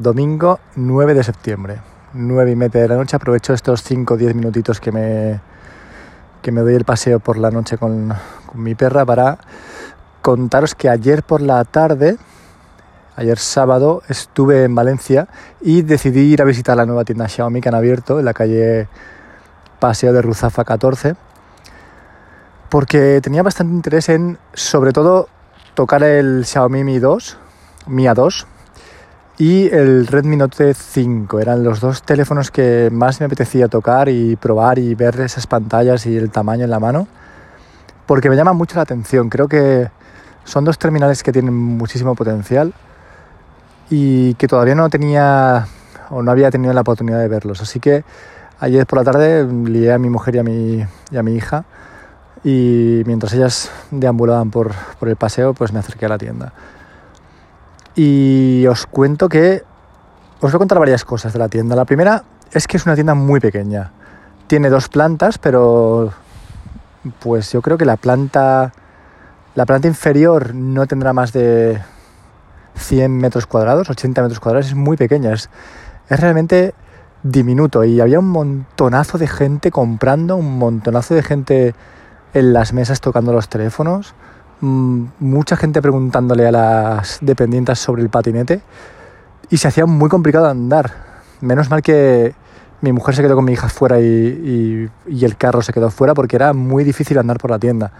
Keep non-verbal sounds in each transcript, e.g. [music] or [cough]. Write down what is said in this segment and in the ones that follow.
domingo 9 de septiembre, 9 y media de la noche. Aprovecho estos 5 o 10 minutitos que me, que me doy el paseo por la noche con, con mi perra para contaros que ayer por la tarde, ayer sábado, estuve en Valencia y decidí ir a visitar la nueva tienda Xiaomi que han abierto en la calle Paseo de Ruzafa 14 porque tenía bastante interés en, sobre todo, tocar el Xiaomi Mi 2, Mi A2 y el Redmi Note 5. Eran los dos teléfonos que más me apetecía tocar y probar y ver esas pantallas y el tamaño en la mano, porque me llama mucho la atención. Creo que son dos terminales que tienen muchísimo potencial y que todavía no tenía o no había tenido la oportunidad de verlos. Así que ayer por la tarde lié a mi mujer y a mi, y a mi hija y mientras ellas deambulaban por, por el paseo, pues me acerqué a la tienda. Y os cuento que os voy a contar varias cosas de la tienda. La primera es que es una tienda muy pequeña. Tiene dos plantas, pero pues yo creo que la planta la planta inferior no tendrá más de 100 metros cuadrados, 80 metros cuadrados, es muy pequeña, es, es realmente diminuto y había un montonazo de gente comprando, un montonazo de gente en las mesas tocando los teléfonos, mucha gente preguntándole a las dependientes sobre el patinete y se hacía muy complicado andar. Menos mal que mi mujer se quedó con mi hija fuera y, y, el carro se quedó fuera porque era muy difícil andar por la tienda.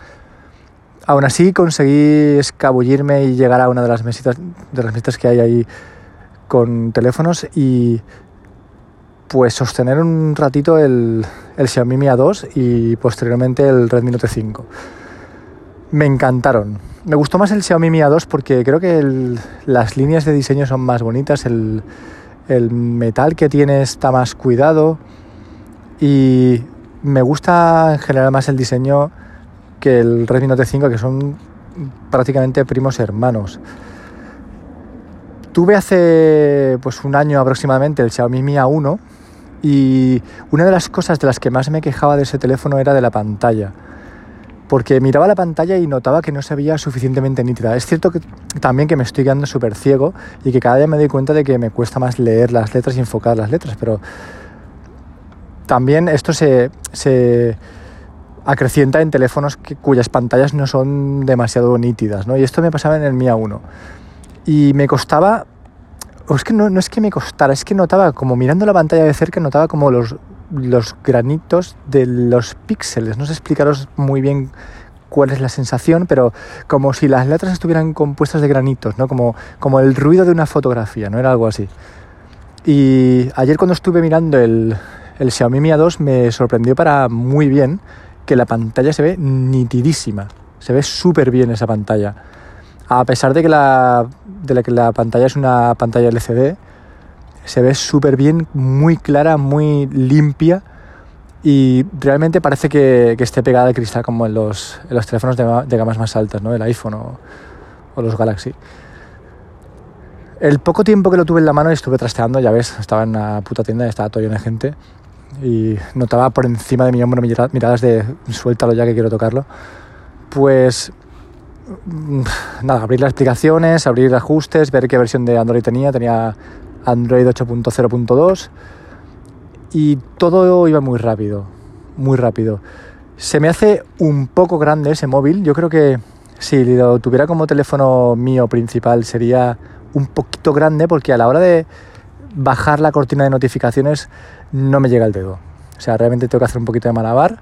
Aún así conseguí escabullirme y llegar a una de las mesitas, de las mesitas que hay ahí con teléfonos y pues sostener un ratito el, el Xiaomi Mi A2 y posteriormente el Redmi Note 5. Me encantaron. Me gustó más el Xiaomi Mi A2 porque creo que las líneas de diseño son más bonitas, el, el metal que tiene está más cuidado y me gusta en general más el diseño que el Redmi Note 5 que son prácticamente primos hermanos. Tuve hace pues un año aproximadamente el Xiaomi Mi A1 y una de las cosas de las que más me quejaba de ese teléfono era de la pantalla. Porque miraba la pantalla y notaba que no se veía suficientemente nítida. Es cierto que también que me estoy quedando súper ciego y que cada día me doy cuenta de que me cuesta más leer las letras y enfocar las letras, pero también esto se, se acrecienta en teléfonos cuyas pantallas no son demasiado nítidas, ¿no? Y esto me pasaba en el Mi A1. Y me costaba o es que no, no, es que me costara, es que notaba, como mirando la pantalla de cerca, notaba como los, los granitos de los píxeles. No sé explicaros muy bien cuál es la sensación, pero como si las letras estuvieran compuestas de granitos, ¿no? Como, como el ruido de una fotografía, ¿no? Era algo así. Y ayer cuando estuve mirando el, el Xiaomi Mi A2 me sorprendió para muy bien que la pantalla se ve nitidísima. Se ve súper bien esa pantalla. A pesar de que la, de que la pantalla es una pantalla LCD, se ve súper bien, muy clara, muy limpia y realmente parece que, que esté pegada al cristal como en los, en los teléfonos de, de, gamas más altas, ¿no? el iPhone o, o, los Galaxy. El poco tiempo que lo tuve en la mano y estuve trasteando, ya ves, estaba en una puta tienda, estaba todo lleno de gente y notaba por encima de mi hombro miradas de suéltalo ya que quiero tocarlo. Pues Mm, nada, abrir las aplicaciones, abrir ajustes, ver qué versión de Android tenía. Tenía Android 8.0.2 y todo iba muy rápido, muy rápido. Se me hace un poco grande ese móvil. Yo creo que si lo tuviera como teléfono mío principal sería un poquito grande porque a la hora de bajar la cortina de notificaciones no me llega el dedo. O sea, realmente tengo que hacer un poquito de malabar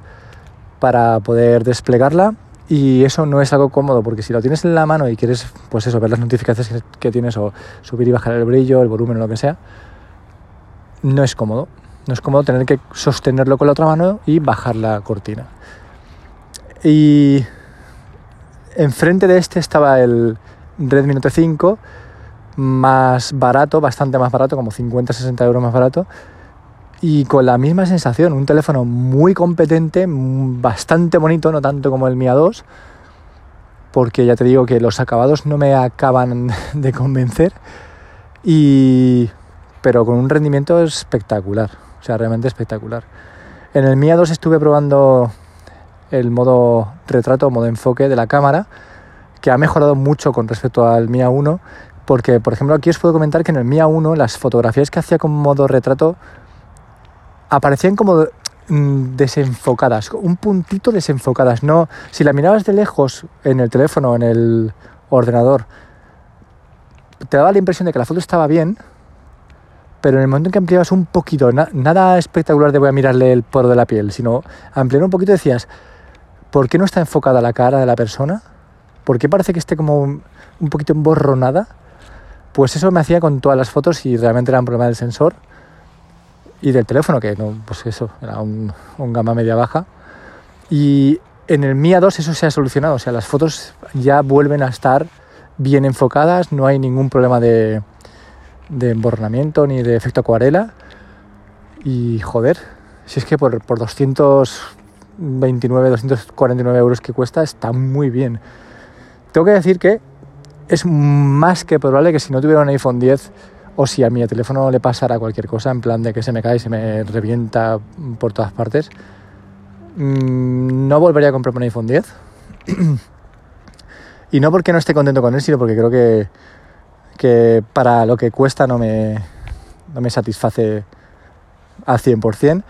para poder desplegarla y eso no es algo cómodo porque si lo tienes en la mano y quieres pues eso ver las notificaciones que tienes o subir y bajar el brillo el volumen o lo que sea no es cómodo. No es cómodo tener que sostenerlo con la otra mano y bajar la cortina. Y enfrente de este estaba el Redmi Note 5 más barato bastante más barato como 50-60 euros más barato y con la misma sensación, un teléfono muy competente, bastante bonito, no tanto como el Mi A2, porque ya te digo que los acabados no me acaban [laughs] de convencer, y, pero con un rendimiento espectacular, o sea, realmente espectacular. En el Mi A2 estuve probando el modo retrato, modo enfoque de la cámara, que ha mejorado mucho con respecto al Mi A1, Porque, por ejemplo, aquí os puedo comentar que en el Mi A1 las fotografías que hacía con modo retrato aparecían como mm, desenfocadas, un puntito desenfocadas. No, si la mirabas de lejos en el teléfono, en el ordenador, te daba la impresión de que la foto estaba bien, pero en el momento en que ampliabas un poquito, nada espectacular de voy a mirarle el poro de la piel, sino ampliar un poquito decías, ¿por qué no está enfocada la cara de la persona? ¿Por qué parece que esté como un, un poquito emborronada? Pues eso me hacía con todas las fotos y realmente era un problema del sensor y del teléfono, que no, pues eso, era un, gama media baja. Y en el Mia 2 eso se ha solucionado, o sea, las fotos ya vuelven a estar bien enfocadas, no hay ningún problema de, de emborronamiento ni de efecto acuarela. Y joder, si es que por, por 229, 249 euros que cuesta, está muy bien. Tengo que decir que es más que probable que si no tuviera un iPhone 10 o si a mi teléfono le pasara cualquier cosa, en plan de que se me cae y se me revienta por todas partes, mm, no volvería a comprarme un iPhone 10. [clears throat] y no porque no esté contento con él, sino porque creo que, que para lo que cuesta no me, no me satisface al 100%.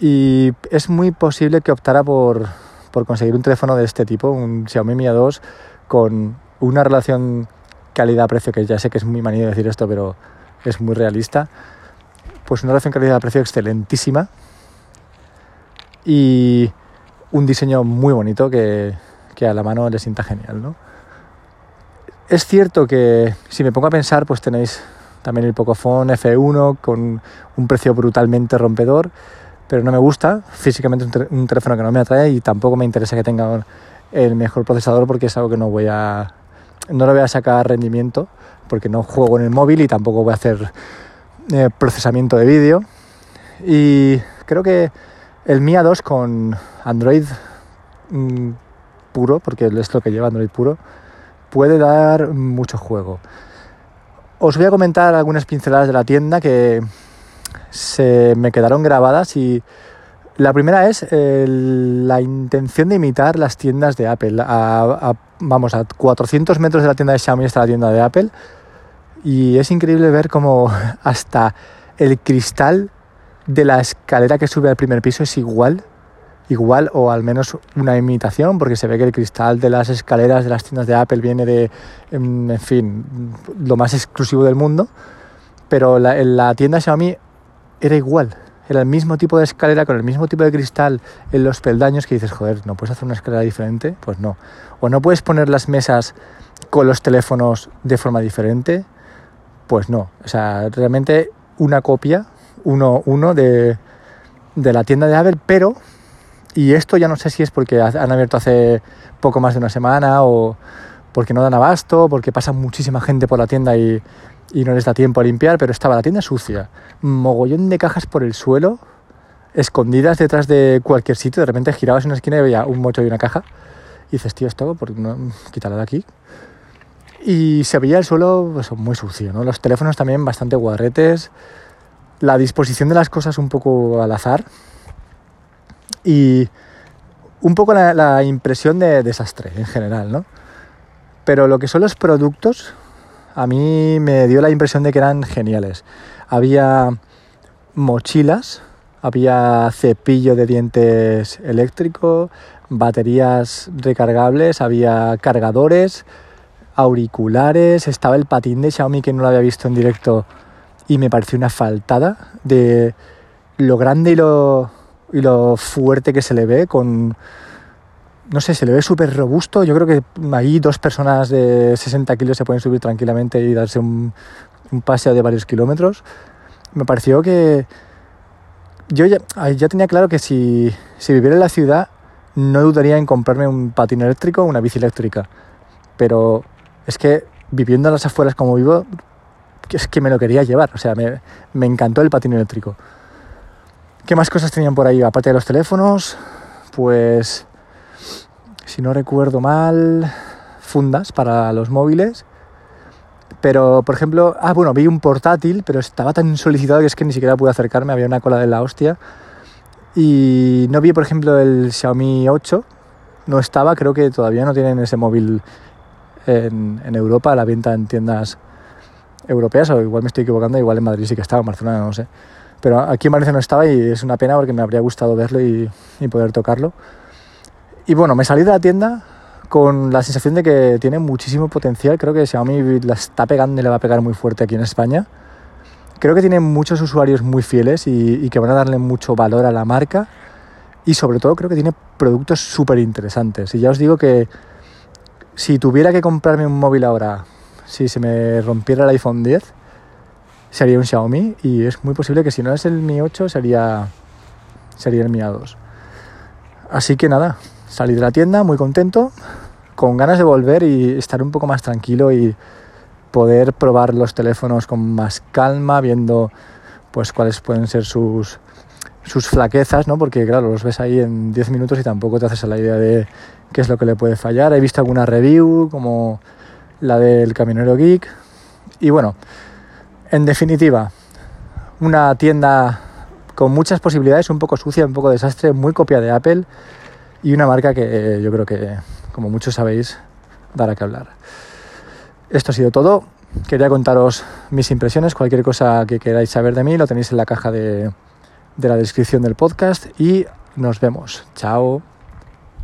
Y es muy posible que optara por, por conseguir un teléfono de este tipo, un Xiaomi Mi A2, con una relación calidad-precio, que ya sé que es muy manido decir esto, pero es muy realista, pues una relación calidad-precio excelentísima y un diseño muy bonito que, que, a la mano le sienta genial, ¿no? Es cierto que si me pongo a pensar, pues tenéis también el Pocophone F1 con un precio brutalmente rompedor, pero no me gusta, físicamente un, un teléfono que no me atrae y tampoco me interesa que tenga el mejor procesador porque es algo que no voy a no le voy a sacar rendimiento porque no juego en el móvil y tampoco voy a hacer eh, procesamiento de vídeo. Y creo que el Mia 2 con Android mm, puro porque es lo que lleva Android puro puede dar mucho juego. Os voy a comentar algunas pinceladas de la tienda que se me quedaron grabadas y la primera es la intención de imitar las tiendas de Apple. vamos, a 400 metros de la tienda de Xiaomi está la tienda de Apple y es increíble ver cómo [laughs] hasta el cristal de la escalera que sube al primer piso es igual, igual o al menos una imitación, porque se ve que el cristal de las escaleras de las tiendas de Apple viene de, en fin, lo más exclusivo del mundo, pero la, la tienda Xiaomi era igual, era el mismo tipo de escalera con el mismo tipo de cristal en los peldaños que dices, joder, ¿no puedes hacer una escalera diferente? Pues no. O no puedes poner las mesas con los teléfonos de forma diferente, pues no. O sea, realmente una copia, uno, uno de, de la tienda de Apple, pero, y esto ya no sé si es porque han abierto hace poco más de una semana o porque no dan abasto, porque pasa muchísima gente por la tienda y no les da tiempo a limpiar, pero estaba la tienda sucia, mogollón de cajas por el suelo, escondidas detrás de cualquier sitio, de repente girabas en una esquina y veía un mocho y una caja, y dices, tío, esto, ¿por no quitarla de aquí? Y se veía el suelo pues, muy sucio, ¿no? Los teléfonos también bastante guarretes, la disposición de las cosas un poco al azar, y un poco la, impresión de desastre en general, ¿no? Pero lo que son los productos, a mí me dio la impresión de que eran geniales. Había mochilas, había cepillo de dientes eléctrico, baterías recargables, había cargadores, auriculares, estaba el patín de Xiaomi que no lo había visto en directo y me pareció una faltada de lo grande y lo, y lo fuerte que se le ve con no sé, se le ve súper robusto. Yo creo que ahí dos personas de 60 kilos se pueden subir tranquilamente y darse un, paseo de varios kilómetros. Me pareció que yo ya, tenía claro que si, si, viviera en la ciudad no dudaría en comprarme un patín eléctrico o una bici eléctrica. Pero es que viviendo a las afueras como vivo, es que me lo quería llevar. O sea, me, me encantó el patín eléctrico. ¿Qué más cosas tenían por ahí? Aparte de los teléfonos, pues si no recuerdo mal, fundas para los móviles. Pero, por ejemplo, ah, bueno, vi un portátil, pero estaba tan solicitado que es que ni siquiera pude acercarme, había una cola de la hostia. Y no vi, por ejemplo, el Xiaomi 8, no estaba, creo que todavía no tienen ese móvil en, Europa a la venta en tiendas europeas, o igual me estoy equivocando, igual en Madrid sí que estaba, en Barcelona no sé. Pero aquí en Valencia no estaba y es una pena porque me habría gustado verlo y, y poder tocarlo. Y bueno, me salí de la tienda con la sensación de que tiene muchísimo potencial. Creo que Xiaomi la está pegando y le va a pegar muy fuerte aquí en España. Creo que tiene muchos usuarios muy fieles y, y que van a darle mucho valor a la marca. Y sobre todo creo que tiene productos súper interesantes. Y ya os digo que si tuviera que comprarme un móvil ahora, si se me rompiera el iPhone 10, sería un Xiaomi. Y es muy posible que si no es el Mi 8, sería, sería el Mi A2. Así que nada, salí de la tienda muy contento, con ganas de volver y estar un poco más tranquilo y poder probar los teléfonos con más calma, viendo pues cuáles pueden ser sus, sus flaquezas, ¿no? Porque claro, los ves ahí en 10 minutos y tampoco te haces a la idea de qué es lo que le puede fallar. He visto alguna review como la del camionero geek y bueno, en definitiva, una tienda con muchas posibilidades, un poco sucia, un poco desastre, muy copia de Apple y una marca que eh, yo creo que, como muchos sabéis, dará que hablar. Esto ha sido todo. Quería contaros mis impresiones. Cualquier cosa que queráis saber de mí lo tenéis en la caja de, de la descripción del podcast y nos vemos. Chao.